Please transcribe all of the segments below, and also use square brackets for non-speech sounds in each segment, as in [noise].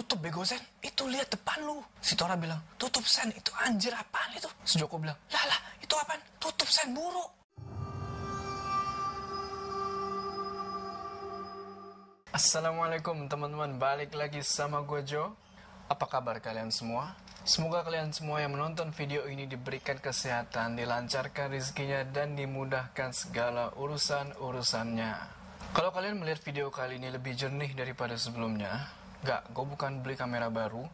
tutup bego Sen, itu lihat depan lu. Si Tora bilang, tutup Sen, itu anjir apaan itu? Si Joko bilang, lah lah, itu apaan? Tutup Sen, buru. Assalamualaikum teman-teman, balik lagi sama gue Jo. Apa kabar kalian semua? Semoga kalian semua yang menonton video ini diberikan kesehatan, dilancarkan rezekinya, dan dimudahkan segala urusan-urusannya. Kalau kalian melihat video kali ini lebih jernih daripada sebelumnya, gak, gue bukan beli kamera baru,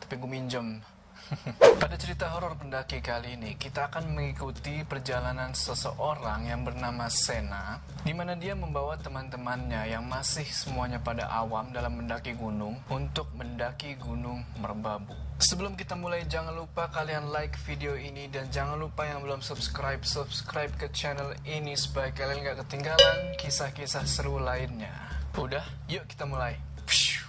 tapi gue minjem [laughs] pada cerita horor pendaki kali ini, kita akan mengikuti perjalanan seseorang yang bernama Sena, di mana dia membawa teman-temannya yang masih semuanya pada awam dalam mendaki gunung untuk mendaki Gunung Merbabu. Sebelum kita mulai, jangan lupa kalian like video ini dan jangan lupa yang belum subscribe, subscribe ke channel ini supaya kalian gak ketinggalan kisah-kisah seru lainnya. Udah, yuk kita mulai.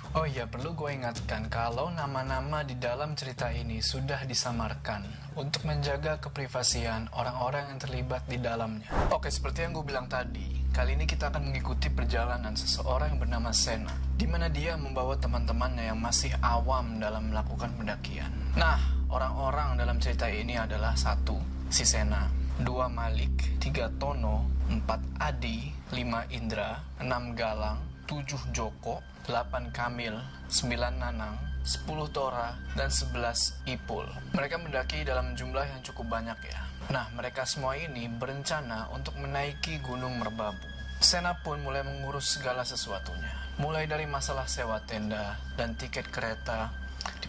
Oh iya, perlu gue ingatkan kalau nama-nama di dalam cerita ini sudah disamarkan untuk menjaga keprivasian orang-orang yang terlibat di dalamnya. Oke, seperti yang gue bilang tadi, kali ini kita akan mengikuti perjalanan seseorang yang bernama Sena, di mana dia membawa teman-temannya yang masih awam dalam melakukan pendakian. Nah, orang-orang dalam cerita ini adalah satu, si Sena, dua Malik, tiga Tono, empat Adi, lima Indra, enam Galang, tujuh Joko, 8 Kamil, 9 Nanang, 10 Tora, dan 11 Ipul. Mereka mendaki dalam jumlah yang cukup banyak ya. Nah, mereka semua ini berencana untuk menaiki Gunung Merbabu. Sena pun mulai mengurus segala sesuatunya. Mulai dari masalah sewa tenda dan tiket kereta,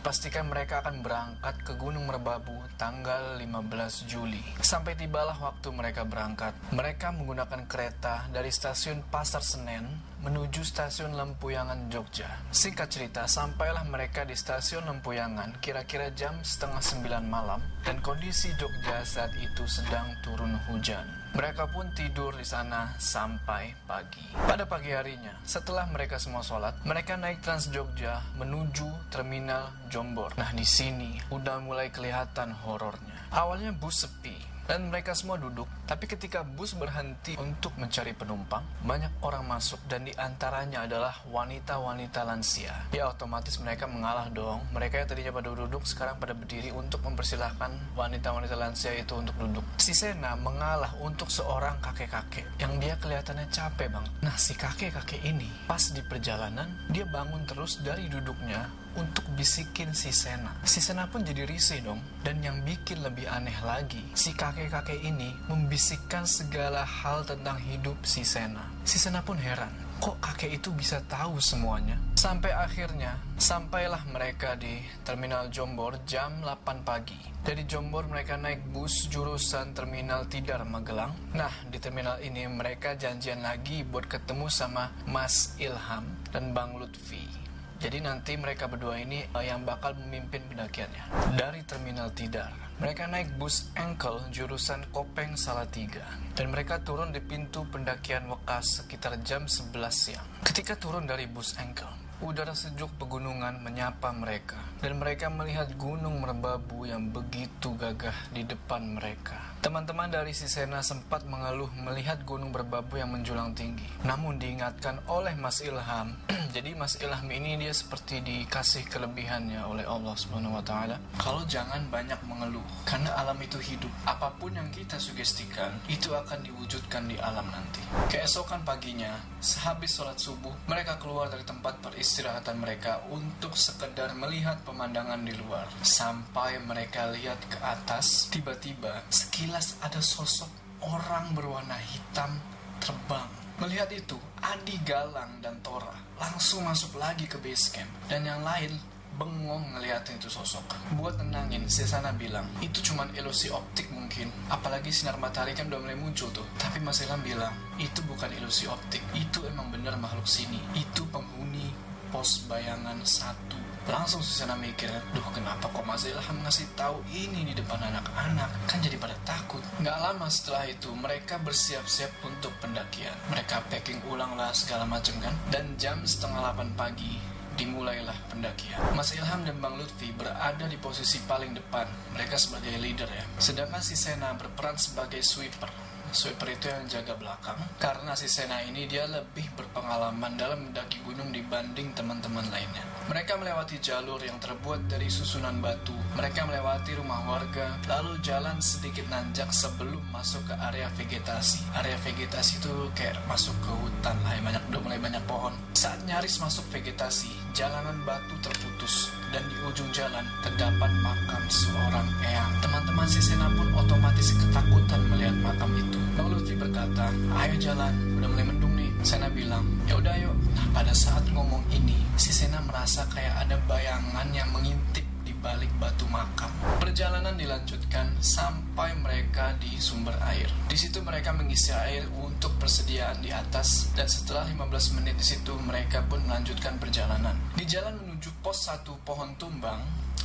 dipastikan mereka akan berangkat ke Gunung Merbabu tanggal 15 Juli. Sampai tibalah waktu mereka berangkat. Mereka menggunakan kereta dari stasiun Pasar Senen menuju stasiun Lempuyangan Jogja. Singkat cerita, sampailah mereka di stasiun Lempuyangan kira-kira jam setengah sembilan malam dan kondisi Jogja saat itu sedang turun hujan. Mereka pun tidur di sana sampai pagi. Pada pagi harinya, setelah mereka semua sholat, mereka naik Trans Jogja menuju Terminal Jombor. Nah, di sini udah mulai kelihatan horornya. Awalnya bus sepi, dan mereka semua duduk. Tapi ketika bus berhenti untuk mencari penumpang, banyak orang masuk dan di antaranya adalah wanita-wanita lansia. Ya otomatis mereka mengalah dong. Mereka yang tadinya pada duduk sekarang pada berdiri untuk mempersilahkan wanita-wanita lansia itu untuk duduk. Si Sena mengalah untuk seorang kakek-kakek yang dia kelihatannya capek bang. Nah si kakek-kakek ini pas di perjalanan dia bangun terus dari duduknya untuk bisikin si Sena. Si Sena pun jadi risih dong. Dan yang bikin lebih aneh lagi, si kakek-kakek ini membisikkan segala hal tentang hidup si Sena. Si Sena pun heran, kok kakek itu bisa tahu semuanya? Sampai akhirnya, sampailah mereka di Terminal Jombor jam 8 pagi. Dari Jombor mereka naik bus jurusan Terminal Tidar Magelang. Nah, di terminal ini mereka janjian lagi buat ketemu sama Mas Ilham dan Bang Lutfi. Jadi nanti mereka berdua ini uh, yang bakal memimpin pendakiannya. Dari Terminal Tidar, mereka naik bus Engkel jurusan Kopeng Salatiga. Dan mereka turun di pintu pendakian Wekas sekitar jam 11 siang. Ketika turun dari bus Engkel, udara sejuk pegunungan menyapa mereka. Dan mereka melihat gunung merbabu yang begitu gagah di depan mereka. Teman-teman dari Sisena sempat mengeluh melihat gunung berbabu yang menjulang tinggi. Namun diingatkan oleh Mas Ilham, [clears throat] jadi Mas Ilham ini dia seperti dikasih kelebihannya oleh Allah Subhanahu wa taala. Kalau jangan banyak mengeluh, karena alam itu hidup. Apa pun yang kita sugestikan, itu akan diwujudkan di alam nanti. Keesokan paginya, sehabis sholat subuh, mereka keluar dari tempat peristirahatan mereka untuk sekedar melihat pemandangan di luar. Sampai mereka lihat ke atas, tiba-tiba sekilas sekilas ada sosok orang berwarna hitam terbang. Melihat itu, Adi Galang dan Tora langsung masuk lagi ke base camp. Dan yang lain bengong ngeliatin itu sosok. Buat tenangin, Sesana bilang, itu cuma ilusi optik mungkin. Apalagi sinar matahari kan udah mulai muncul tuh. Tapi Mas Ilham bilang, itu bukan ilusi optik. Itu emang bener makhluk sini. Itu penghuni pos bayangan satu Langsung Susana mikir, duh kenapa kok Mas Ilham ngasih tahu ini di depan anak-anak? Kan jadi pada takut. Nggak lama setelah itu, mereka bersiap-siap untuk pendakian. Mereka packing ulang lah segala macam kan. Dan jam setengah 8 pagi, dimulailah pendakian. Mas Ilham dan Bang Lutfi berada di posisi paling depan. Mereka sebagai leader ya. Sedangkan si Sena berperan sebagai sweeper sweeper itu yang jaga belakang karena si Sena ini dia lebih berpengalaman dalam mendaki gunung dibanding teman-teman lainnya Mereka melewati jalur yang terbuat dari susunan batu. Mereka melewati rumah warga, lalu jalan sedikit nanjak sebelum masuk ke area vegetasi. Area vegetasi itu kayak masuk ke hutan lah, banyak udah mulai banyak pohon. Saat nyaris masuk vegetasi, jalanan batu terputus dan di ujung jalan terdapat makam seorang eyang. Teman-teman Sisena pun otomatis ketakutan melihat makam itu. Lutfi berkata, ayo jalan, udah mulai mendung nih. Sena bilang, ya udah yuk. Nah, pada saat ngomong ini, si Sena merasa kayak ada bayangan yang mengintip di balik batu makam. Perjalanan dilanjutkan sampai mereka di sumber air. Di situ mereka mengisi air untuk persediaan di atas dan setelah 15 menit di situ mereka pun melanjutkan perjalanan. Di jalan menuju pos satu pohon tumbang,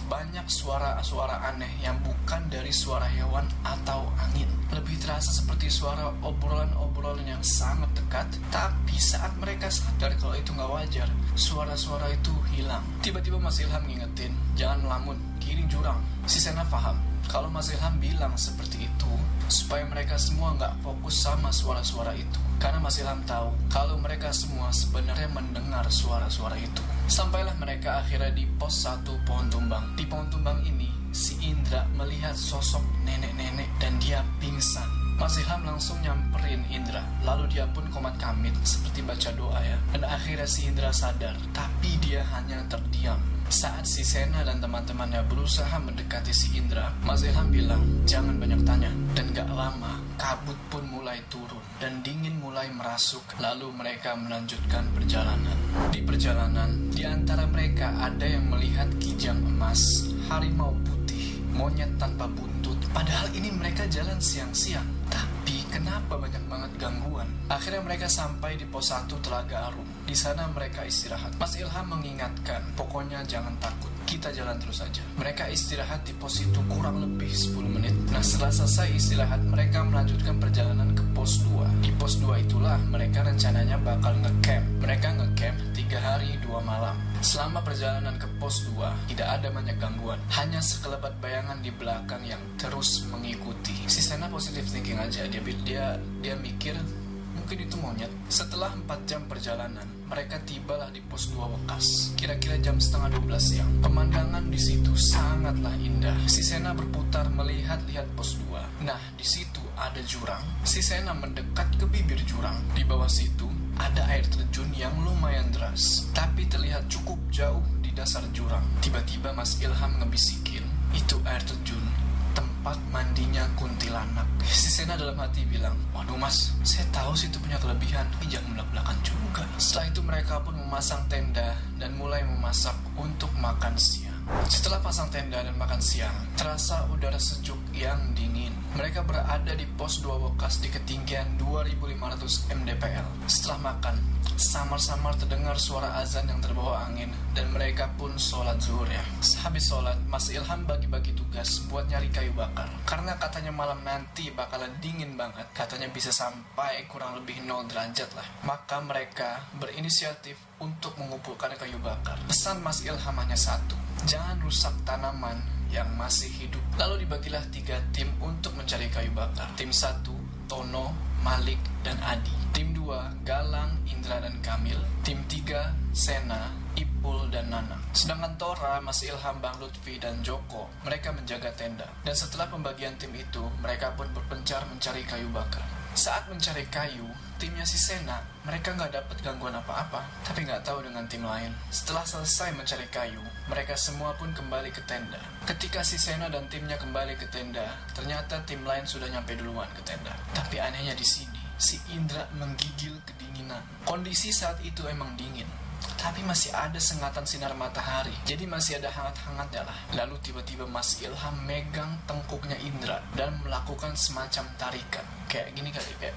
banyak suara-suara aneh yang bukan dari suara hewan atau angin. Lebih terasa seperti suara obrolan-obrolan yang sangat dekat, tapi saat mereka sadar kalau itu nggak wajar, suara-suara itu hilang. Tiba-tiba Mas Ilham ngingetin, jangan melamun, kiri jurang. Si Sena paham, kalau Mas Ilham bilang seperti itu, supaya mereka semua nggak fokus sama suara-suara itu. Karena Mas Ilham tahu kalau mereka semua sebenarnya mendengar suara-suara itu. Sampailah mereka akhirnya di pos satu pohon tumbang. Di pohon tumbang ini, si Indra melihat sosok nenek-nenek dan dia pingsan. Mas Ilham langsung nyamperin Indra. Lalu dia pun komat kamit seperti baca doa ya. Dan akhirnya si Indra sadar, tapi dia hanya terdiam. Saat si Sena dan teman-temannya berusaha mendekati si Indra, Mas Ilham bilang, jangan banyak tanya. Dan gak lama, kabut pun mulai turun dan dingin mulai merasuk. Lalu mereka melanjutkan perjalanan. Di perjalanan, di antara mereka ada yang melihat kijang emas, harimau putih, monyet tanpa buntut. Padahal ini mereka jalan siang-siang. Tapi kenapa banyak banget gangguan? Akhirnya mereka sampai di pos 1 Telaga Arum. Di sana mereka istirahat. Mas Ilham mengingatkan, pokoknya jangan takut. Kita jalan terus saja. Mereka istirahat di pos itu kurang lebih 10 menit. Nah, setelah selesai istirahat, mereka melanjutkan perjalanan ke pos 2. Di pos 2 itulah mereka rencananya bakal ngecamp. Mereka ngecamp 3 hari 2 malam. Selama perjalanan ke pos 2, tidak ada banyak gangguan. Hanya sekelebat bayangan di belakang yang terus mengikuti. Si Sena positive thinking aja. Dia dia dia mikir mungkin itu monyet. Setelah 4 jam perjalanan, mereka tibalah di pos 2 Wekas. Kira-kira jam setengah 12 siang. Pemandangan di situ sangatlah indah. Si Sena berputar melihat-lihat pos 2. Nah, di situ ada jurang. Si Sena mendekat ke bibir jurang. Di bawah situ ada air terjun yang lumayan deras, tapi terlihat cukup jauh di dasar jurang. Tiba-tiba Mas Ilham ngebisikin, itu air terjun tempat mandinya kuntilanak. Si Sena dalam hati bilang, waduh mas, saya tahu sih itu punya kelebihan, tapi jangan belak-belakan juga. Setelah itu mereka pun memasang tenda dan mulai memasak untuk makan siang. Setelah pasang tenda dan makan siang, terasa udara sejuk yang dingin. Mereka berada di pos 2 Wekas di ketinggian 2500 mdpl. Setelah makan, samar-samar terdengar suara azan yang terbawa angin dan mereka pun sholat zuhur ya. Sehabis sholat, Mas Ilham bagi-bagi tugas buat nyari kayu bakar. Karena katanya malam nanti bakalan dingin banget, katanya bisa sampai kurang lebih 0 derajat lah. Maka mereka berinisiatif untuk mengumpulkan kayu bakar. Pesan Mas Ilham hanya satu, jangan rusak tanaman yang masih hidup. Lalu dibagilah tiga tim untuk mencari kayu bakar. Tim satu, Tono, Malik, dan Adi. Tim 2, Galang, Indra, dan Kamil. Tim 3, Sena, Ipul, dan Nana. Sedangkan Tora, Mas Ilham, Bang Lutfi, dan Joko, mereka menjaga tenda. Dan setelah pembagian tim itu, mereka pun berpencar mencari kayu bakar. Saat mencari kayu, timnya si Sena, mereka nggak dapat gangguan apa-apa, tapi nggak tahu dengan tim lain. Setelah selesai mencari kayu, mereka semua pun kembali ke tenda. Ketika si Sena dan timnya kembali ke tenda, ternyata tim lain sudah nyampe duluan ke tenda. Tapi anehnya di sini, si Indra menggigil kedinginan. Kondisi saat itu emang dingin, tapi masih ada sengatan sinar matahari. Jadi masih ada hangat-hangatnya lah. Lalu tiba-tiba Mas Ilham megang tengkuknya Indra dan melakukan semacam tarikan. Kayak gini kali, kayak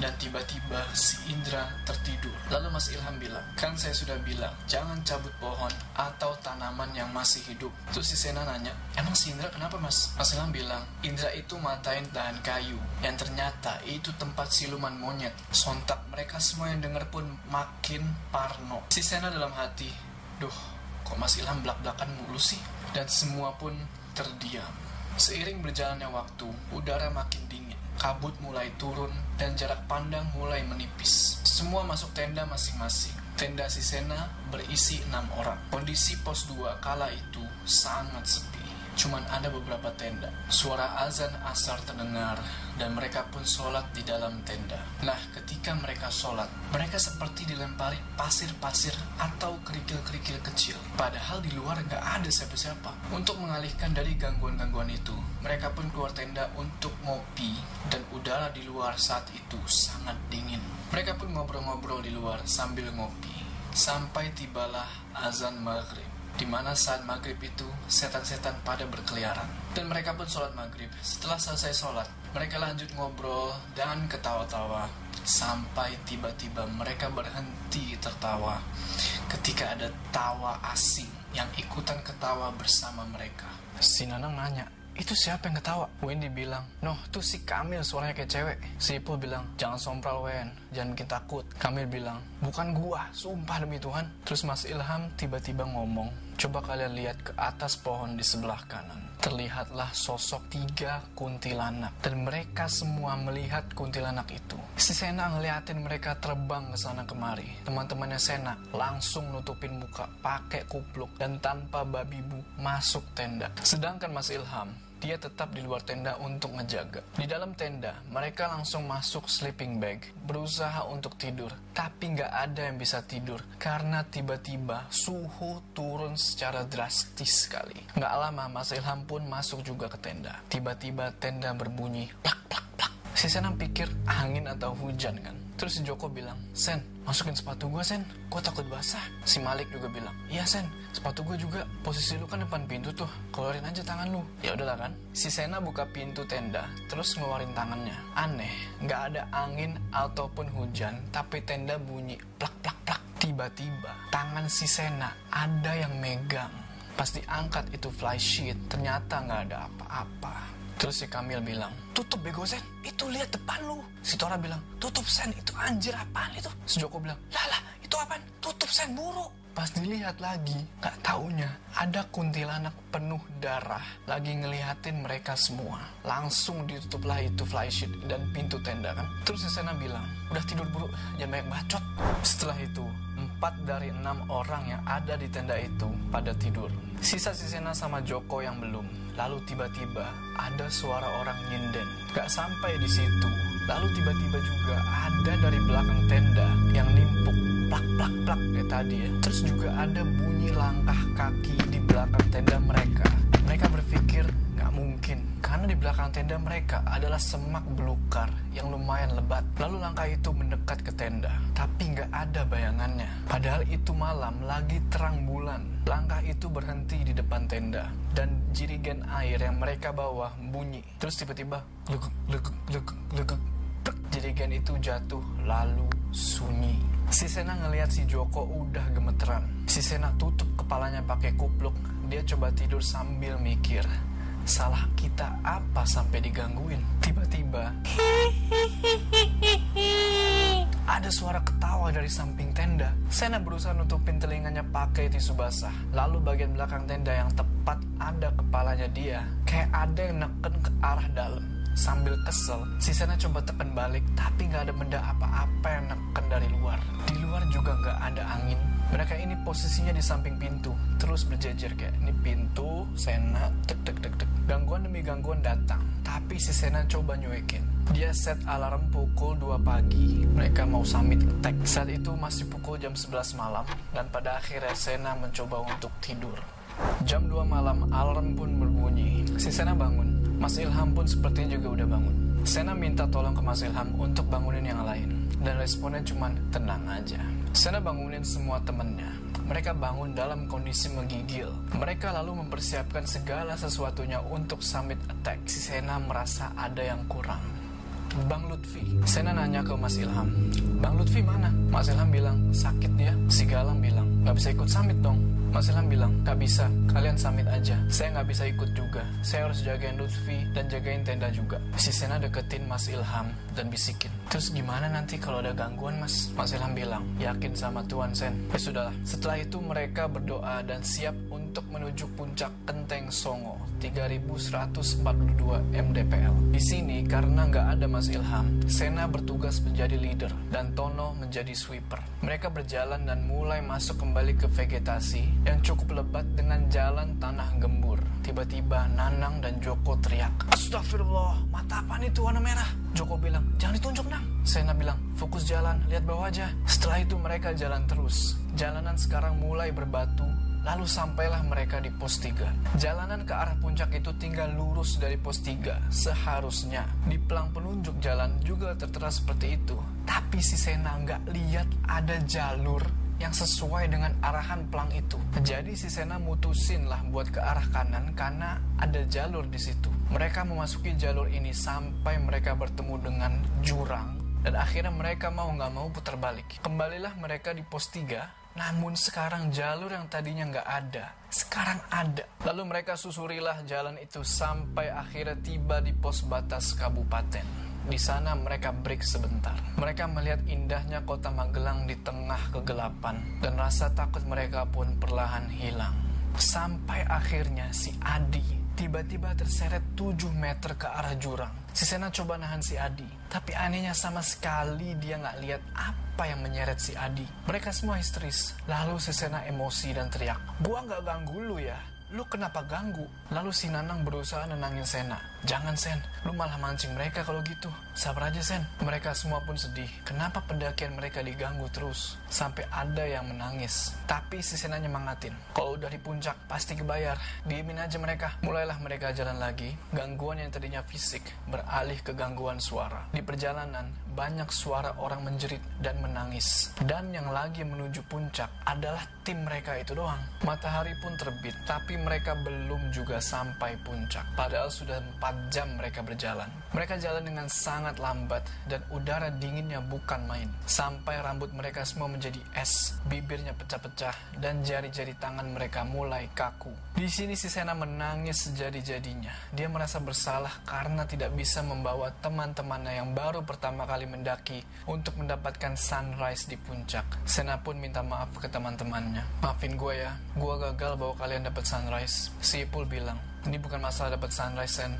dan tiba-tiba si Indra tertidur. Lalu Mas Ilham bilang, kan saya sudah bilang, jangan cabut pohon atau tanaman yang masih hidup. Terus si Sena nanya, emang si Indra kenapa mas? Mas Ilham bilang, Indra itu matain dahan kayu, yang ternyata itu tempat siluman monyet. Sontak mereka semua yang dengar pun makin parno. Si Sena dalam hati, duh, kok Mas Ilham belak-belakan mulu sih? Dan semua pun terdiam. Seiring berjalannya waktu, udara makin dingin. Kabut mulai turun dan jarak pandang mulai menipis. Semua masuk tenda masing-masing. Tenda Sisena berisi enam orang. Kondisi pos 2 kala itu sangat sepi. Cuman ada beberapa tenda. Suara azan asar terdengar dan mereka pun sholat di dalam tenda. Nah, ketika mereka sholat, mereka seperti dilempari pasir-pasir atau kerikil-kerikil kecil. Padahal di luar nggak ada siapa-siapa. Untuk mengalihkan dari gangguan-gangguan itu, mereka pun keluar tenda untuk ngopi dan udara di luar saat itu sangat dingin. Mereka pun ngobrol-ngobrol di luar sambil ngopi. Sampai tibalah azan maghrib di mana saat maghrib itu setan-setan pada berkeliaran. Dan mereka pun sholat maghrib. Setelah selesai sholat, mereka lanjut ngobrol dan ketawa-tawa. Sampai tiba-tiba mereka berhenti tertawa ketika ada tawa asing yang ikutan ketawa bersama mereka. Si Nanang nanya, itu siapa yang ketawa? Wendy bilang, noh tuh si Kamil suaranya kayak cewek. Si Ipul bilang, jangan sompral Wen, jangan bikin takut. Kamil bilang, bukan gua, sumpah demi Tuhan. Terus Mas Ilham tiba-tiba ngomong, coba kalian lihat ke atas pohon di sebelah kanan. Terlihatlah sosok tiga kuntilanak dan mereka semua melihat kuntilanak itu. Si Sena ngeliatin mereka terbang ke sana kemari. Teman-temannya Sena langsung nutupin muka pakai kupluk dan tanpa babi bu masuk tenda. Sedangkan Mas Ilham dia tetap di luar tenda untuk ngejaga. Di dalam tenda, mereka langsung masuk sleeping bag, berusaha untuk tidur. Tapi nggak ada yang bisa tidur, karena tiba-tiba suhu turun secara drastis sekali. Nggak lama, Mas Ilham pun masuk juga ke tenda. Tiba-tiba tenda berbunyi, plak, plak, plak. Si Senam pikir angin atau hujan kan. Terus si Joko bilang, Sen, masukin sepatu gue Sen, gue takut basah. Si Malik juga bilang, iya Sen, sepatu gue juga, posisi lu kan depan pintu tuh, keluarin aja tangan lu. Ya udahlah kan. Si Sena buka pintu tenda, terus ngeluarin tangannya. Aneh, nggak ada angin ataupun hujan, tapi tenda bunyi plak plak plak. Tiba-tiba, tangan si Sena ada yang megang. Pas diangkat itu fly sheet, ternyata nggak ada apa-apa. Terus si Kamil bilang, tutup bego Sen, itu lihat depan lu. Si Tora bilang, tutup Sen, itu anjir apaan itu? Si Joko bilang, lah, itu apaan? Tutup Sen, buru. Pas dilihat lagi, gak taunya ada kuntilanak penuh darah lagi ngeliatin mereka semua. Langsung ditutuplah itu flysheet dan pintu tenda kan. Terus si Sena bilang, udah tidur buru, jangan banyak bacot. Setelah itu, empat dari enam orang yang ada di tenda itu pada tidur. Sisa si Sena sama Joko yang belum. Lalu tiba-tiba ada suara orang nyinden. Gak sampai di situ. Lalu tiba-tiba juga ada dari belakang tenda yang nimpuk plak plak plak kayak tadi ya. Terus juga ada bunyi langkah kaki di belakang tenda mereka. Mereka berpikir nggak mungkin karena di belakang tenda mereka adalah semak belukar yang lumayan lebat. Lalu langkah itu mendekat ke tenda, tapi nggak ada bayangannya. Padahal itu malam lagi terang bulan. Langkah itu berhenti di depan tenda dan jirigen air yang mereka bawa bunyi. Terus tiba-tiba leguk jirigen itu jatuh lalu sunyi. Si Sena ngelihat si Joko udah gemeteran. Si Sena tutup kepalanya pakai kupluk. Dia coba tidur sambil mikir. Salah kita apa sampai digangguin? Tiba-tiba ada suara ketawa dari samping tenda. Sena berusaha nutupin telinganya pakai tisu basah. Lalu bagian belakang tenda yang tepat ada kepalanya dia. Kayak ada yang neken ke arah dalam. Sambil kesel, si Sena coba tekan balik, tapi nggak ada benda apa-apa yang neken dari luar. Di luar juga nggak ada angin. Mereka ini posisinya di samping pintu, terus berjejer kayak ini pintu, Sena, tek tek tek tek. Gangguan demi gangguan datang, tapi si Sena coba nyuekin. Dia set alarm pukul 2 pagi. Mereka mau summit attack. Saat itu masih pukul jam 11 malam dan pada akhirnya Sena mencoba untuk tidur. Jam 2 malam alarm pun berbunyi. Si Sena bangun. Mas Ilham pun sepertinya juga udah bangun. Sena minta tolong ke Mas Ilham untuk bangunin yang lain. Dan responnya cuma tenang aja. Sena bangunin semua temennya. Mereka bangun dalam kondisi menggigil. Mereka lalu mempersiapkan segala sesuatunya untuk summit attack. Si Sena merasa ada yang kurang. Bang Lutfi. Sena nanya ke Mas Ilham. Bang Lutfi mana? Mas Ilham bilang, sakit dia. Si Galang bilang, gak bisa ikut summit dong. Mas Ilham bilang, gak bisa, kalian summit aja. Saya nggak bisa ikut juga. Saya harus jagain Lutfi dan jagain tenda juga. Si Sena deketin Mas Ilham dan bisikin. Terus gimana nanti kalau ada gangguan mas? Mas Ilham bilang, yakin sama Tuan Sen. Ya sudahlah. Setelah itu mereka berdoa dan siap untuk menuju puncak Kenteng Songo 3142 MDPL. Di sini karena nggak ada Mas Ilham, Sena bertugas menjadi leader dan Tono menjadi sweeper. Mereka berjalan dan mulai masuk kembali ke vegetasi yang cukup lebat dengan jalan tanah gembur. Tiba-tiba Nanang dan Joko teriak, Astagfirullah, mata apa itu warna merah? Joko bilang, jangan ditunjuk Nang. Sena bilang, fokus jalan, lihat bawah aja. Setelah itu mereka jalan terus. Jalanan sekarang mulai berbatu, Lalu sampailah mereka di pos 3. Jalanan ke arah puncak itu tinggal lurus dari pos 3. Seharusnya di pelang penunjuk jalan juga tertera seperti itu. Tapi si Sena nggak lihat ada jalur yang sesuai dengan arahan pelang itu. Jadi si Sena mutusin lah buat ke arah kanan karena ada jalur di situ. Mereka memasuki jalur ini sampai mereka bertemu dengan jurang dan akhirnya mereka mau nggak mau putar balik. Kembalilah mereka di pos 3 namun sekarang jalur yang tadinya nggak ada, sekarang ada. Lalu mereka susurilah jalan itu sampai akhirnya tiba di pos batas kabupaten. Di sana mereka break sebentar. Mereka melihat indahnya kota Magelang di tengah kegelapan dan rasa takut mereka pun perlahan hilang. Sampai akhirnya si Adi tiba-tiba terseret 7 meter ke arah jurang. Si Sena coba nahan si Adi, tapi anehnya sama sekali dia nggak lihat apa yang menyeret si Adi. Mereka semua histeris. Lalu si Sena emosi dan teriak, gua nggak ganggu lu ya, lu kenapa ganggu? Lalu si Nanang berusaha nenangin Sena. Jangan Sen, lu malah mancing mereka kalau gitu. Sabar aja Sen. Mereka semua pun sedih. Kenapa pendakian mereka diganggu terus? Sampai ada yang menangis. Tapi si Sena. Kalau udah di puncak, pasti kebayar. Diemin aja mereka. Mulailah mereka jalan lagi. Gangguan yang tadinya fisik beralih ke gangguan suara. Di perjalanan, banyak suara orang menjerit dan menangis. Dan yang lagi menuju puncak adalah tim mereka itu doang. Matahari pun terbit, tapi mereka belum juga sampai puncak. Padahal sudah 4 jam mereka berjalan. Mereka jalan dengan sangat lambat dan udara dinginnya bukan main. Sampai rambut mereka semua menjadi es, bibirnya pecah-pecah, dan jari-jari tangan mereka mulai kaku. Di sini si Sena menangis sejadi-jadinya. Dia merasa bersalah karena tidak bisa membawa teman-temannya yang baru pertama kali mendaki untuk mendapatkan sunrise di puncak. Sena pun minta maaf ke teman-temannya. Maafin gue ya, gue gagal bawa kalian dapat sunrise. Si Ipul bilang, ini bukan masalah dapat sunrise, Sen.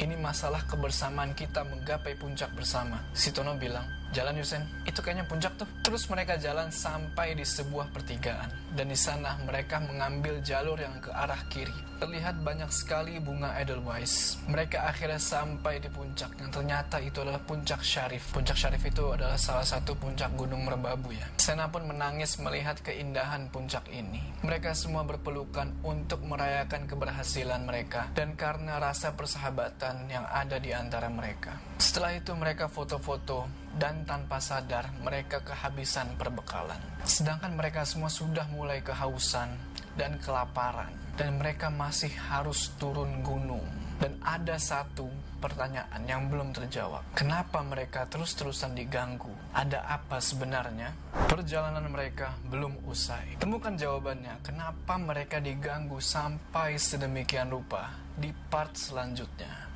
Ini masalah kebersamaan kita menggapai puncak bersama. Si Tono bilang, jalan Yusen, itu kayaknya puncak tuh. Terus mereka jalan sampai di sebuah pertigaan. Dan di sana mereka mengambil jalur yang ke arah kiri terlihat banyak sekali bunga Edelweiss. Mereka akhirnya sampai di puncak yang ternyata itu adalah puncak Syarif. Puncak Syarif itu adalah salah satu puncak gunung merbabu ya. Sena pun menangis melihat keindahan puncak ini. Mereka semua berpelukan untuk merayakan keberhasilan mereka dan karena rasa persahabatan yang ada di antara mereka. Setelah itu mereka foto-foto dan tanpa sadar mereka kehabisan perbekalan. Sedangkan mereka semua sudah mulai kehausan dan kelaparan dan mereka masih harus turun gunung. Dan ada satu pertanyaan yang belum terjawab. Kenapa mereka terus-terusan diganggu? Ada apa sebenarnya? Perjalanan mereka belum usai. Temukan jawabannya. Kenapa mereka diganggu sampai sedemikian rupa di part selanjutnya.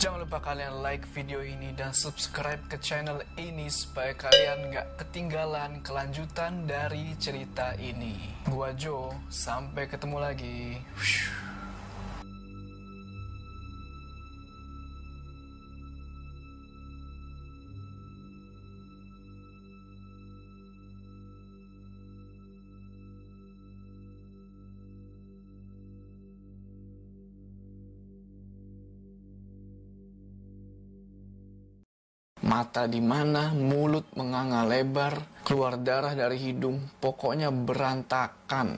Jangan lupa kalian like video ini dan subscribe ke channel ini supaya kalian gak ketinggalan kelanjutan dari cerita ini. Gua Jo, sampai ketemu lagi. Mata di mana, mulut menganga lebar, keluar darah dari hidung, pokoknya berantakan.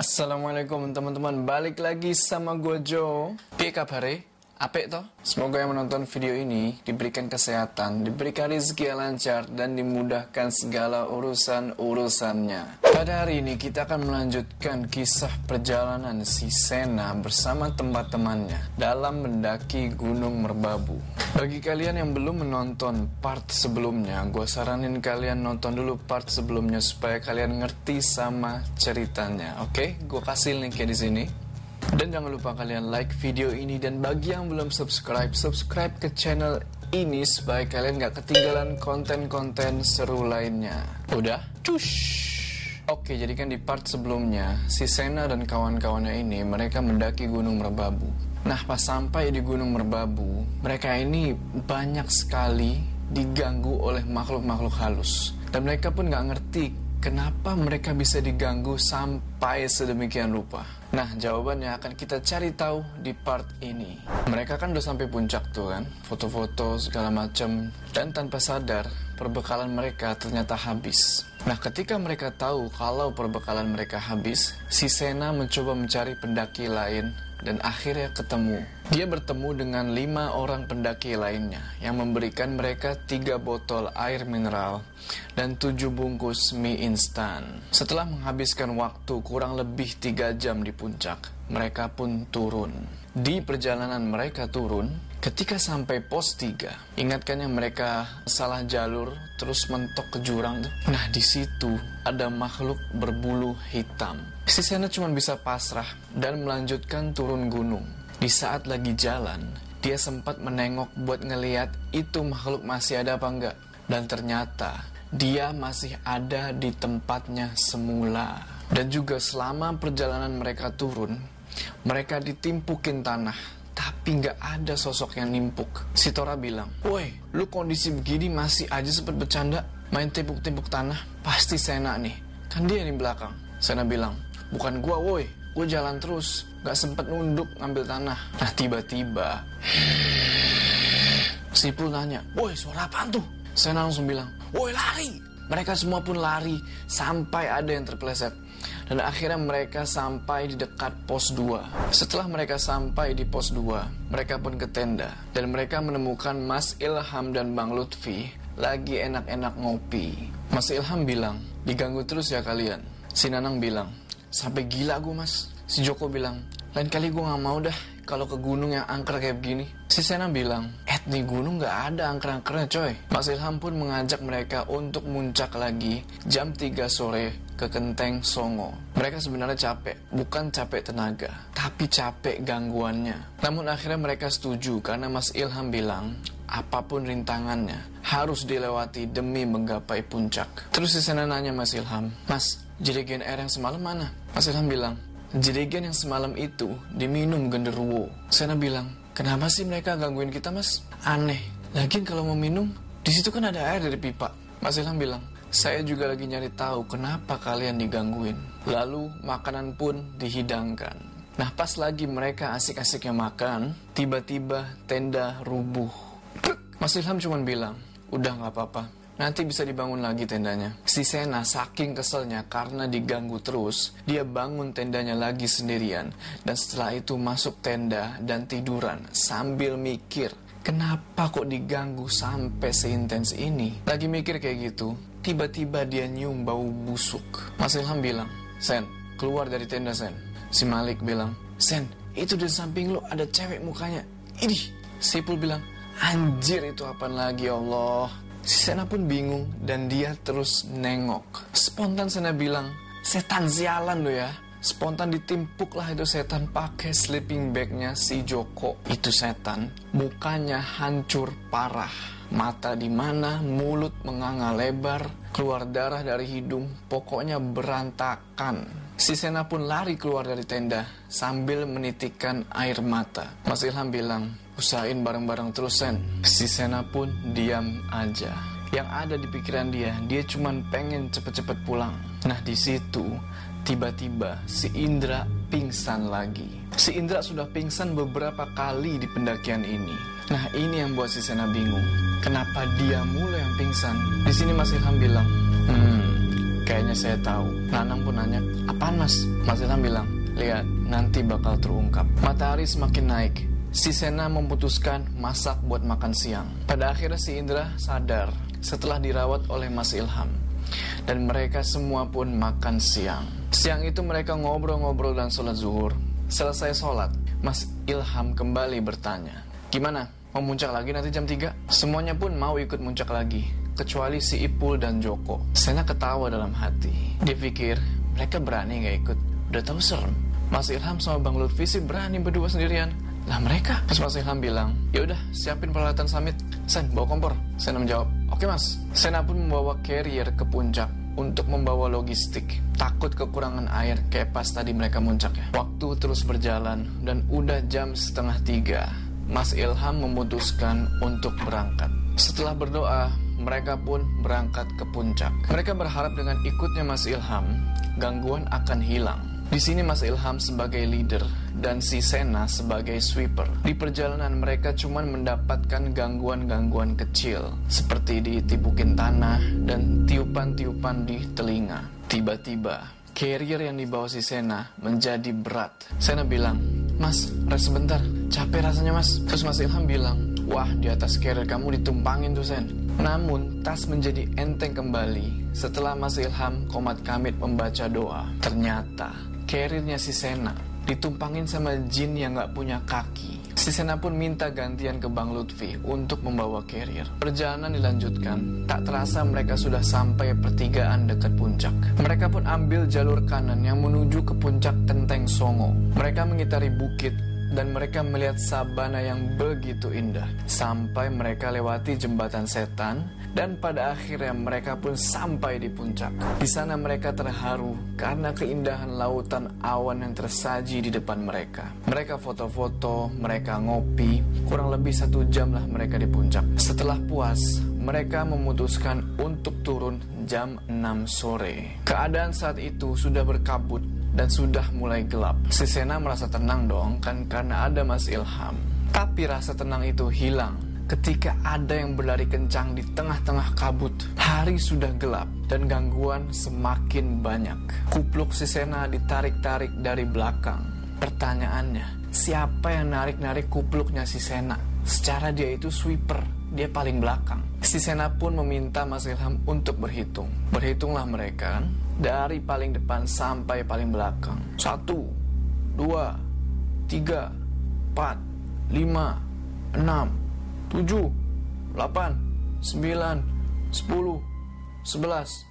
Assalamualaikum teman-teman, balik lagi sama gue Jo. Piye kabare? Apik toh? Semoga yang menonton video ini diberikan kesehatan, diberikan rezeki yang lancar, dan dimudahkan segala urusan-urusannya. Pada hari ini kita akan melanjutkan kisah perjalanan si Sena bersama tempat-temannya dalam mendaki Gunung Merbabu. Bagi kalian yang belum menonton part sebelumnya, gue saranin kalian nonton dulu part sebelumnya supaya kalian ngerti sama ceritanya. Oke, okay? gue kasih linknya di sini. Dan jangan lupa kalian like video ini dan bagi yang belum subscribe, subscribe ke channel ini supaya kalian gak ketinggalan konten-konten seru lainnya. Udah? Cush! Oke, jadi kan di part sebelumnya, si Sena dan kawan-kawannya ini mereka mendaki Gunung Merbabu. Nah, pas sampai di Gunung Merbabu, mereka ini banyak sekali diganggu oleh makhluk-makhluk halus. Dan mereka pun gak ngerti kenapa mereka bisa diganggu sampai sedemikian rupa. Nah, jawabannya akan kita cari tahu di part ini. Mereka kan udah sampai puncak tuh kan, foto-foto segala macam dan tanpa sadar perbekalan mereka ternyata habis. Nah, ketika mereka tahu kalau perbekalan mereka habis, si Sena mencoba mencari pendaki lain dan akhirnya ketemu. Dia bertemu dengan lima orang pendaki lainnya yang memberikan mereka tiga botol air mineral dan tujuh bungkus mie instan. Setelah menghabiskan waktu kurang lebih tiga jam di puncak, mereka pun turun. Di perjalanan mereka turun, ketika sampai pos tiga, ingatkan yang mereka salah jalur terus mentok ke jurang tuh. Nah di situ ada makhluk berbulu hitam. Si Sena cuma bisa pasrah dan melanjutkan turun gunung. Di saat lagi jalan, dia sempat menengok buat ngeliat itu makhluk masih ada apa enggak. Dan ternyata dia masih ada di tempatnya semula. Dan juga selama perjalanan mereka turun, mereka ditimpukin tanah tapi nggak ada sosok yang nimpuk. Si Tora bilang, Woi, lu kondisi begini masih aja sempat bercanda, main timpuk-timpuk tanah, pasti Sena nih. Kan dia di belakang. Sena bilang, bukan gua woi, gue jalan terus gak sempet nunduk ngambil tanah nah tiba-tiba Sipul nanya woi suara apa tuh saya langsung bilang woi lari mereka semua pun lari sampai ada yang terpeleset dan akhirnya mereka sampai di dekat pos 2. Setelah mereka sampai di pos 2, mereka pun ke tenda dan mereka menemukan Mas Ilham dan Bang Lutfi lagi enak-enak ngopi. Mas Ilham bilang, diganggu terus ya kalian. Si Nanang bilang, Sampai gila gue mas. Si Joko bilang, lain kali gue gak mau dah kalau ke gunung yang angker kayak begini. Si Sena bilang, eh nih gunung gak ada angker-angkernya coy. Mas Ilham pun mengajak mereka untuk muncak lagi jam 3 sore ke Kenteng Songo. Mereka sebenarnya capek, bukan capek tenaga, tapi capek gangguannya. Namun akhirnya mereka setuju karena Mas Ilham bilang, apa pun rintangannya harus dilewati demi menggapai puncak. Terus si Sena nanya Mas Ilham, Mas, jerigen air yang semalam mana? Mas Ilham bilang, jerigen yang semalam itu diminum genderuwo. Sena bilang, kenapa sih mereka gangguin kita mas? Aneh, lagian kalau mau minum, di situ kan ada air dari pipa. Mas Ilham bilang, saya juga lagi nyari tahu kenapa kalian digangguin. Lalu makanan pun dihidangkan. Nah pas lagi mereka asik-asiknya makan, tiba-tiba tenda rubuh. Mas Ilham cuma bilang, udah nggak apa-apa, Nanti bisa dibangun lagi tendanya. Si Sena saking keselnya karena diganggu terus, dia bangun tendanya lagi sendirian. Dan setelah itu masuk tenda dan tiduran sambil mikir, kenapa kok diganggu sampai seintens ini? Lagi mikir kayak gitu, tiba-tiba dia nyium bau busuk. Mas Ilham bilang, Sen, keluar dari tenda Sen. Si Malik bilang, Sen, itu di samping lo ada cewek mukanya. Ini, Sipul bilang, anjir itu apa lagi Allah. Si Sena pun bingung dan dia terus nengok. Spontan Sena bilang, setan sialan lo ya. Spontan ditimpuk lah itu setan pakai sleeping bagnya si Joko. Itu setan, mukanya hancur parah. Mata di mana, mulut menganga lebar, keluar darah dari hidung, pokoknya berantakan. Si Sena pun lari keluar dari tenda sambil menitikkan air mata. Mas Ilham bilang, Usahain bareng-bareng terus Sen. Si Sena pun diam aja. Yang ada di pikiran dia, dia cuma pengen cepet-cepet pulang. Nah di situ tiba-tiba si Indra pingsan lagi. Si Indra sudah pingsan beberapa kali di pendakian ini. Nah ini yang buat si Sena bingung. Kenapa dia mulai yang pingsan? Di sini Mas Ilham bilang, hmm, kayaknya saya tahu. Nanang pun nanya, apaan mas? Mas Ilham bilang, lihat, nanti bakal terungkap. Matahari semakin naik, si Sena memutuskan masak buat makan siang. Pada akhirnya si Indra sadar setelah dirawat oleh Mas Ilham. Dan mereka semua pun makan siang. Siang itu mereka ngobrol-ngobrol dan sholat zuhur. Selesai sholat, Mas Ilham kembali bertanya, Gimana? Mau muncak lagi nanti jam 3? Semuanya pun mau ikut muncak lagi, kecuali si Ipul dan Joko. Sena ketawa dalam hati. Dia pikir, mereka berani gak ikut. Udah tahu serem. Mas Ilham sama Bang Lutfi sih berani berdua sendirian. Lah mereka? Terus Mas Ilham bilang, ya udah siapin peralatan summit. Sen, bawa kompor. Sena menjawab, oke mas. Sena pun membawa carrier ke puncak untuk membawa logistik. Takut kekurangan air kayak pas tadi mereka muncak ya. Waktu terus berjalan dan udah jam setengah tiga. Mas Ilham memutuskan untuk berangkat. Setelah berdoa, mereka pun berangkat ke puncak. Mereka berharap dengan ikutnya Mas Ilham, gangguan akan hilang. Di sini Mas Ilham sebagai leader dan si Sena sebagai sweeper. Di perjalanan mereka cuma mendapatkan gangguan-gangguan kecil seperti ditipukin tanah dan tiupan-tiupan di telinga. Tiba-tiba, carrier yang dibawa si Sena menjadi berat. Sena bilang, Mas, rest sebentar, capek rasanya mas. Terus Mas Ilham bilang, wah di atas carrier kamu ditumpangin tuh Sen. Namun, tas menjadi enteng kembali setelah Mas Ilham komat kamit membaca doa. Ternyata, carriernya si Sena ditumpangin sama jin yang gak punya kaki. Si Sena pun minta gantian ke Bang Lutfi untuk membawa carrier. Perjalanan dilanjutkan, tak terasa mereka sudah sampai pertigaan dekat puncak. Mereka pun ambil jalur kanan yang menuju ke puncak Tenteng Songo. Mereka mengitari bukit dan mereka melihat sabana yang begitu indah. Sampai mereka lewati jembatan setan dan pada akhirnya mereka pun sampai di puncak. Di sana mereka terharu karena keindahan lautan awan yang tersaji di depan mereka. Mereka foto-foto, mereka ngopi, kurang lebih satu jam lah mereka di puncak. Setelah puas, mereka memutuskan untuk turun jam 6 sore. Keadaan saat itu sudah berkabut dan sudah mulai gelap. Si Sena merasa tenang dong kan karena ada Mas Ilham. Tapi rasa tenang itu hilang ketika ada yang berlari kencang di tengah-tengah kabut. Hari sudah gelap dan gangguan semakin banyak. Kupluk si Sena ditarik-tarik dari belakang. Pertanyaannya, siapa yang narik-narik kupluknya si Sena? Secara dia itu sweeper, dia paling belakang. Si Sena pun meminta Mas Ilham untuk berhitung. Berhitunglah mereka kan, dari paling depan sampai paling belakang. Satu, dua, tiga, empat, lima, enam, 7, 8, 9, 10, 11,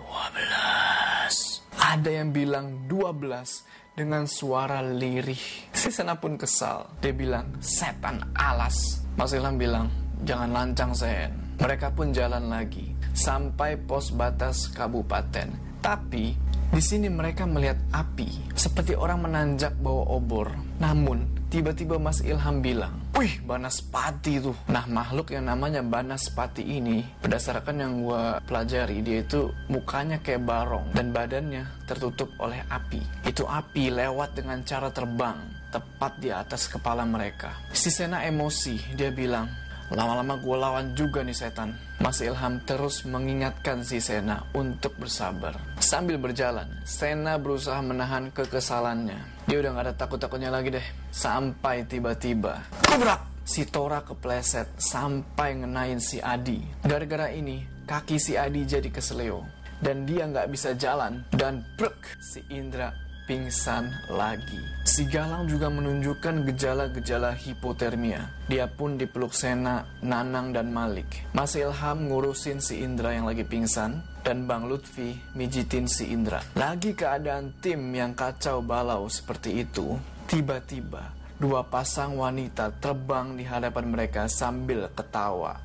12. Ada yang bilang 12 dengan suara lirih. Si Sena pun kesal. Dia bilang, setan alas. Mas Ilham bilang, jangan lancang Sen. Mereka pun jalan lagi sampai pos batas kabupaten. Tapi di sini mereka melihat api seperti orang menanjak bawa obor. Namun tiba-tiba Mas Ilham bilang, Wih, Banaspati tuh. Nah, makhluk yang namanya Banaspati ini, berdasarkan yang gue pelajari, dia itu mukanya kayak barong dan badannya tertutup oleh api. Itu api lewat dengan cara terbang tepat di atas kepala mereka. Si Sena emosi, dia bilang, Lama-lama gue lawan juga nih setan. Mas Ilham terus mengingatkan si Sena untuk bersabar. Sambil berjalan, Sena berusaha menahan kekesalannya. Dia udah gak ada takut-takutnya lagi deh. Sampai tiba-tiba, kubrak! Si Tora kepleset sampai ngenain si Adi. Gara-gara ini, kaki si Adi jadi keseleo. Dan dia nggak bisa jalan. Dan brek, si Indra pingsan lagi. Si Galang juga menunjukkan gejala-gejala hipotermia. Dia pun dipeluk Sena, Nanang, dan Malik. Mas Ilham ngurusin si Indra yang lagi pingsan, dan Bang Lutfi mijitin si Indra. Lagi keadaan tim yang kacau balau seperti itu, tiba-tiba dua pasang wanita terbang di hadapan mereka sambil ketawa.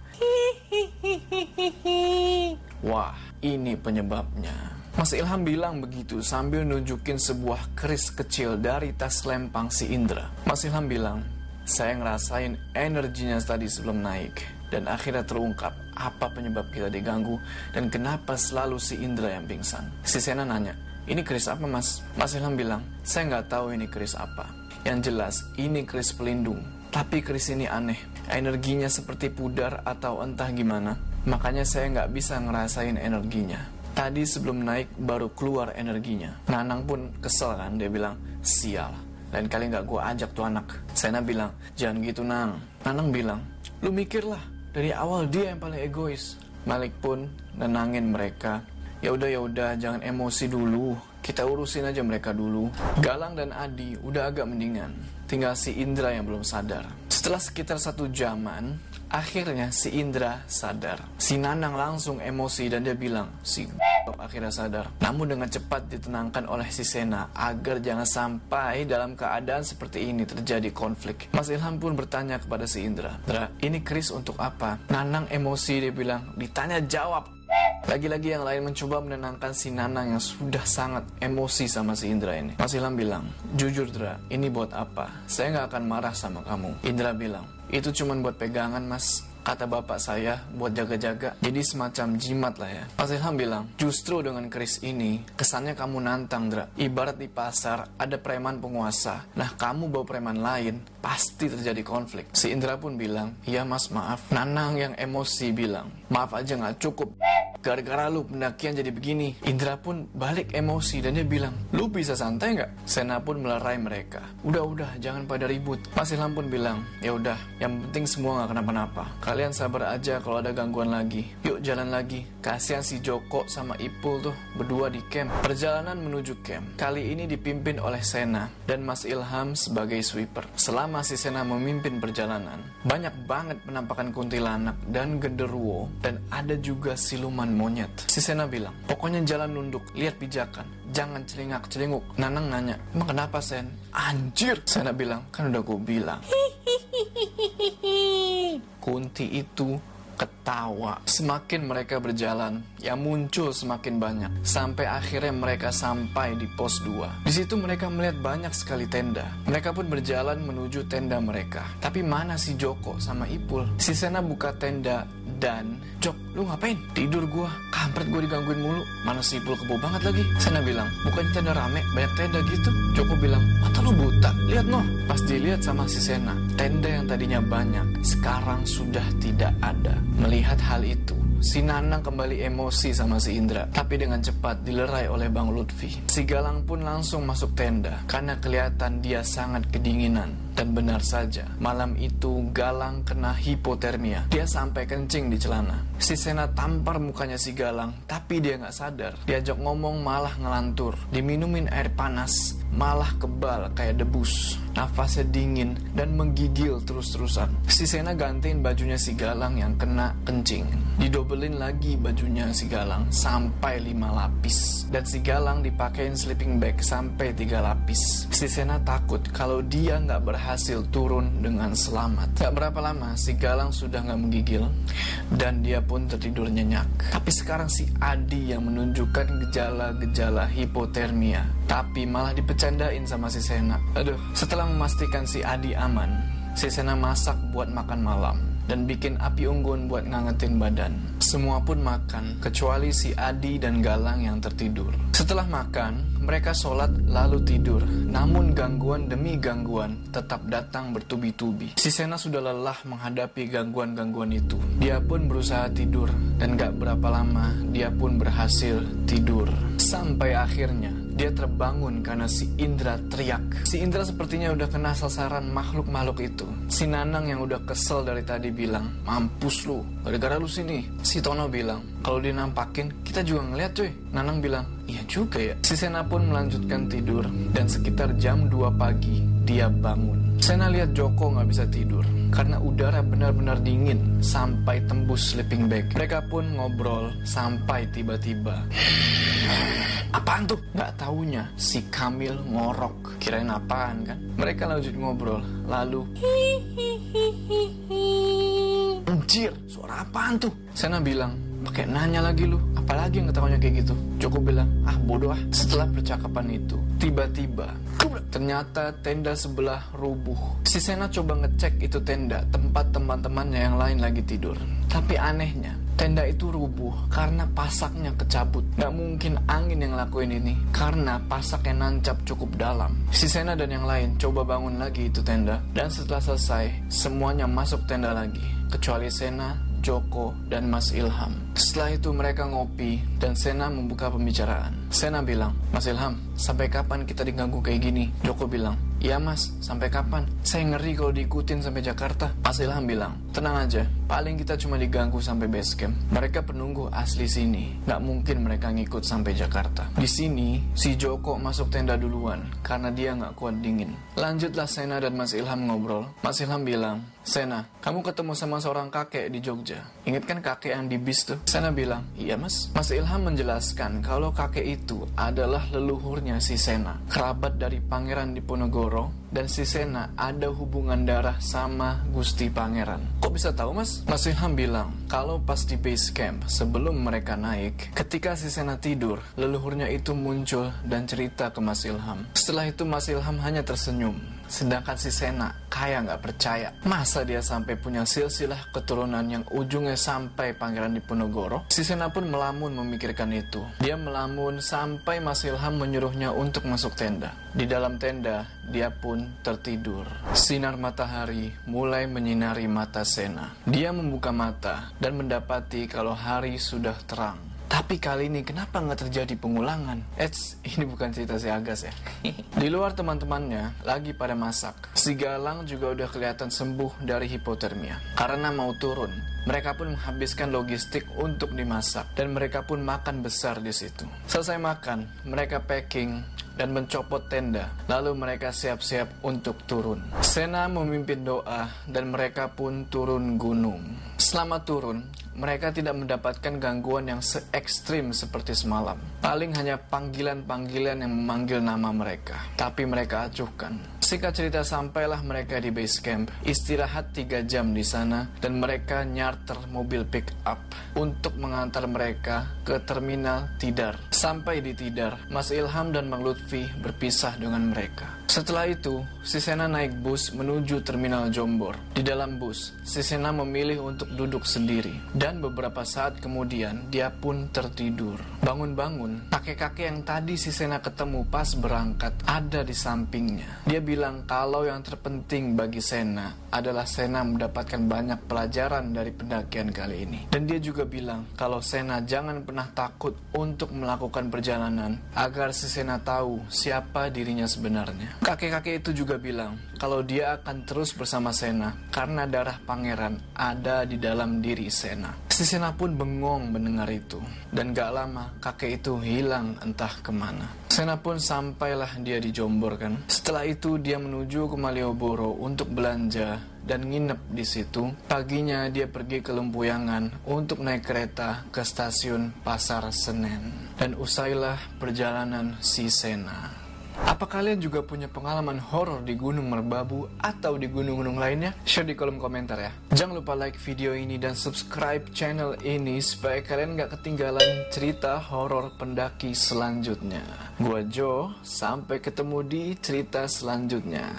Wah, ini penyebabnya. Mas Ilham bilang begitu sambil nunjukin sebuah keris kecil dari tas lempang si Indra. Mas Ilham bilang, saya ngerasain energinya tadi sebelum naik. Dan akhirnya terungkap apa penyebab kita diganggu dan kenapa selalu si Indra yang pingsan. Si Sena nanya, ini keris apa mas? Mas Ilham bilang, saya nggak tahu ini keris apa. Yang jelas, ini keris pelindung. Tapi keris ini aneh. Energinya seperti pudar atau entah gimana. Makanya saya nggak bisa ngerasain energinya. Tadi sebelum naik baru keluar energinya. Nanang pun kesel kan, dia bilang, sial, lain kali nggak gue ajak tuh anak. Sena bilang, jangan gitu nang. Nanang bilang, lu mikirlah, dari awal dia yang paling egois. Malik pun nenangin mereka. Ya udah ya udah, jangan emosi dulu. Kita urusin aja mereka dulu. Galang dan Adi udah agak mendingan. Tinggal si Indra yang belum sadar. Setelah sekitar satu jaman, akhirnya si Indra sadar. Si Nanang langsung emosi dan dia bilang, si akhirnya sadar. Namun dengan cepat ditenangkan oleh si Sena agar jangan sampai dalam keadaan seperti ini terjadi konflik. Mas Ilham pun bertanya kepada si Indra, Indra, ini Kris untuk apa? Nanang emosi dia bilang, ditanya jawab. Lagi-lagi yang lain mencoba menenangkan si Nanang yang sudah sangat emosi sama si Indra ini. Mas Ilham bilang, jujur Indra, ini buat apa? Saya nggak akan marah sama kamu. Indra bilang, itu cuma buat pegangan mas kata bapak saya buat jaga-jaga. Jadi semacam jimat lah ya. Mas Ilham bilang, justru dengan keris ini, kesannya kamu nantang, Dra. Ibarat di pasar, ada preman penguasa. Nah, kamu bawa preman lain, pasti terjadi konflik. Si Indra pun bilang, iya mas maaf. Nanang yang emosi bilang, maaf aja nggak cukup. Gara-gara lu pendakian jadi begini. Indra pun balik emosi dan dia bilang, lu bisa santai nggak? Sena pun melerai mereka. Udah-udah, jangan pada ribut. Mas Ilham pun bilang, ya udah, yang penting semua nggak kenapa-napa. Kalian sabar aja kalau ada gangguan lagi. Yuk jalan lagi. Kasihan si Joko sama Ipul tuh berdua di camp. Perjalanan menuju camp. Kali ini dipimpin oleh Sena dan Mas Ilham sebagai sweeper. Selama si Sena memimpin perjalanan, banyak banget penampakan kuntilanak dan genderuwo dan ada juga siluman monyet. Si Sena bilang, pokoknya jalan nunduk, lihat pijakan, jangan celingak-celinguk. Nanang nanya, emang kenapa Sen? Anjir! Sena bilang, kan udah gue bilang. [laughs] Kunti itu ketawa. Semakin mereka berjalan, yang muncul semakin banyak. Sampai akhirnya mereka sampai di pos 2. Di situ mereka melihat banyak sekali tenda. Mereka pun berjalan menuju tenda mereka. Tapi mana si Joko sama Ipul? Si Sena buka tenda dan Jok, lu ngapain? Tidur gua. Kampret gua digangguin mulu. Mana si Ipul kebo banget lagi. Sena bilang, bukannya tenda rame, banyak tenda gitu. Joko bilang, mata lu buta. Lihat noh. Pas dilihat sama si Sena, tenda yang tadinya banyak, sekarang sudah tidak ada. Melihat hal itu, Si Nanang kembali emosi sama si Indra, tapi dengan cepat dilerai oleh Bang Lutfi. Si Galang pun langsung masuk tenda, karena kelihatan dia sangat kedinginan. Dan benar saja, malam itu Galang kena hipotermia. Dia sampai kencing di celana. Si Sena tampar mukanya si Galang, tapi dia nggak sadar. Diajak ngomong malah ngelantur. Diminumin air panas, malah kebal kayak debus. Nafasnya dingin dan menggigil terus-terusan. Si Sena gantiin bajunya si Galang yang kena kencing. Didobelin lagi bajunya si Galang sampai lima lapis. Dan si Galang dipakein sleeping bag sampai tiga lapis. Si Sena takut kalau dia nggak berhasil turun dengan selamat. Gak berapa lama si Galang sudah nggak menggigil dan dia pun tertidur nyenyak. Tapi sekarang si Adi yang menunjukkan gejala-gejala hipotermia. Tapi malah dipecandain sama si Sena. Aduh, setelah memastikan si Adi aman, si Sena masak buat makan malam dan bikin api unggun buat ngangetin badan. Semua pun makan, kecuali si Adi dan Galang yang tertidur. Setelah makan, mereka sholat lalu tidur. Namun gangguan demi gangguan tetap datang bertubi-tubi. Si Sena sudah lelah menghadapi gangguan-gangguan itu. Dia pun berusaha tidur, dan gak berapa lama dia pun berhasil tidur. Sampai akhirnya dia terbangun karena si Indra teriak. Si Indra sepertinya udah kena sasaran makhluk-makhluk itu. Si Nanang yang udah kesel dari tadi bilang, mampus lu, gara-gara lu sini. Si Tono bilang, kalau dinampakin, kita juga ngeliat cuy. Nanang bilang, iya juga ya. Si Sena pun melanjutkan tidur, dan sekitar jam 2 pagi, dia bangun. Sena lihat Joko nggak bisa tidur, karena udara benar-benar dingin sampai tembus sleeping bag. Mereka pun ngobrol sampai tiba-tiba. Apaan tuh? Gak taunya si Kamil ngorok. Kirain apaan kan? Mereka lanjut ngobrol. Lalu... Anjir, suara apaan tuh? Sena bilang, pakai nanya lagi lu. Apalagi yang ketawanya kayak gitu? Joko bilang, ah bodoh ah. Setelah percakapan itu, tiba-tiba, ternyata tenda sebelah rubuh. Si Sena coba ngecek itu tenda, tempat teman-temannya yang lain lagi tidur. Tapi anehnya, Tenda itu rubuh karena pasaknya kecabut. Gak mungkin angin yang lakuin ini karena pasaknya nancap cukup dalam. Si Sena dan yang lain coba bangun lagi itu tenda. Dan setelah selesai, semuanya masuk tenda lagi. Kecuali Sena, Joko, dan Mas Ilham. Setelah itu mereka ngopi dan Sena membuka pembicaraan. Sena bilang, Mas Ilham, sampai kapan kita diganggu kayak gini? Joko bilang, Iya mas, sampai kapan? Saya ngeri kalau diikutin sampai Jakarta. Mas Ilham bilang, tenang aja, paling kita cuma diganggu sampai base camp. Mereka penunggu asli sini, nggak mungkin mereka ngikut sampai Jakarta. Di sini, si Joko masuk tenda duluan, karena dia nggak kuat dingin. Lanjutlah Sena dan Mas Ilham ngobrol. Mas Ilham bilang, Sena, kamu ketemu sama seorang kakek di Jogja. Ingat kan kakek yang di bis tuh? Sena bilang, iya mas. Mas Ilham menjelaskan kalau kakek itu adalah leluhurnya si Sena, kerabat dari Pangeran Diponegoro dan si Sena ada hubungan darah sama Gusti Pangeran. Kok bisa tahu mas? Mas Ilham bilang, kalau pas di base camp sebelum mereka naik, ketika si Sena tidur, leluhurnya itu muncul dan cerita ke Mas Ilham. Setelah itu Mas Ilham hanya tersenyum. Sedangkan si Sena kayak nggak percaya. Masa dia sampai punya silsilah keturunan yang ujungnya sampai Pangeran Diponegoro? Si Sena pun melamun memikirkan itu. Dia melamun sampai Mas Ilham menyuruhnya untuk masuk tenda. Di dalam tenda, dia pun tertidur. Sinar matahari mulai menyinari mata Sena. Dia membuka mata dan mendapati kalau hari sudah terang. Tapi kali ini kenapa nggak terjadi pengulangan? Eits, ini bukan cerita si Agas ya. [laughs] Di luar teman-temannya lagi pada masak. Si Galang juga udah kelihatan sembuh dari hipotermia. Karena mau turun, mereka pun menghabiskan logistik untuk dimasak dan mereka pun makan besar di situ. Selesai makan, mereka packing dan mencopot tenda. Lalu mereka siap-siap untuk turun. Sena memimpin doa dan mereka pun turun gunung. Selama turun, mereka tidak mendapatkan gangguan yang se ekstrim seperti semalam. Paling hanya panggilan-panggilan yang memanggil nama mereka. Tapi mereka acuhkan. Singkat cerita sampailah mereka di base camp, istirahat 3 jam di sana, dan mereka nyarter mobil pick up untuk mengantar mereka ke terminal Tidar. Sampai di Tidar, Mas Ilham dan Mang Lutfi berpisah dengan mereka. Setelah itu, Sisena naik bus menuju terminal Jombor. Di dalam bus, Sisena memilih untuk duduk sendiri. Dan beberapa saat kemudian, dia pun tertidur. Bangun-bangun, kakek-kakek yang tadi Sisena ketemu pas berangkat ada di sampingnya. Dia bilang kalau yang terpenting bagi Sena adalah Sena mendapatkan banyak pelajaran dari pendakian kali ini. Dan dia juga bilang kalau Sena jangan pernah takut untuk melakukan perjalanan agar si Sena tahu siapa dirinya sebenarnya. Kakek-kakek itu juga bilang kalau dia akan terus bersama Sena karena darah pangeran ada di dalam diri Sena. Si Sena pun bengong mendengar itu dan gak lama kakek itu hilang entah ke mana. Sena pun sampailah dia di Jombor kan. Setelah itu dia menuju ke Malioboro untuk belanja dan nginep di situ. Paginya dia pergi ke Lempuyangan untuk naik kereta ke stasiun Pasar Senen. Dan usailah perjalanan si Sena. Apa kalian juga punya pengalaman horor di Gunung Merbabu atau di gunung-gunung lainnya? Share di kolom komentar ya. Jangan lupa like video ini dan subscribe channel ini supaya kalian gak ketinggalan cerita horor pendaki selanjutnya. Gua Jo, sampai ketemu di cerita selanjutnya.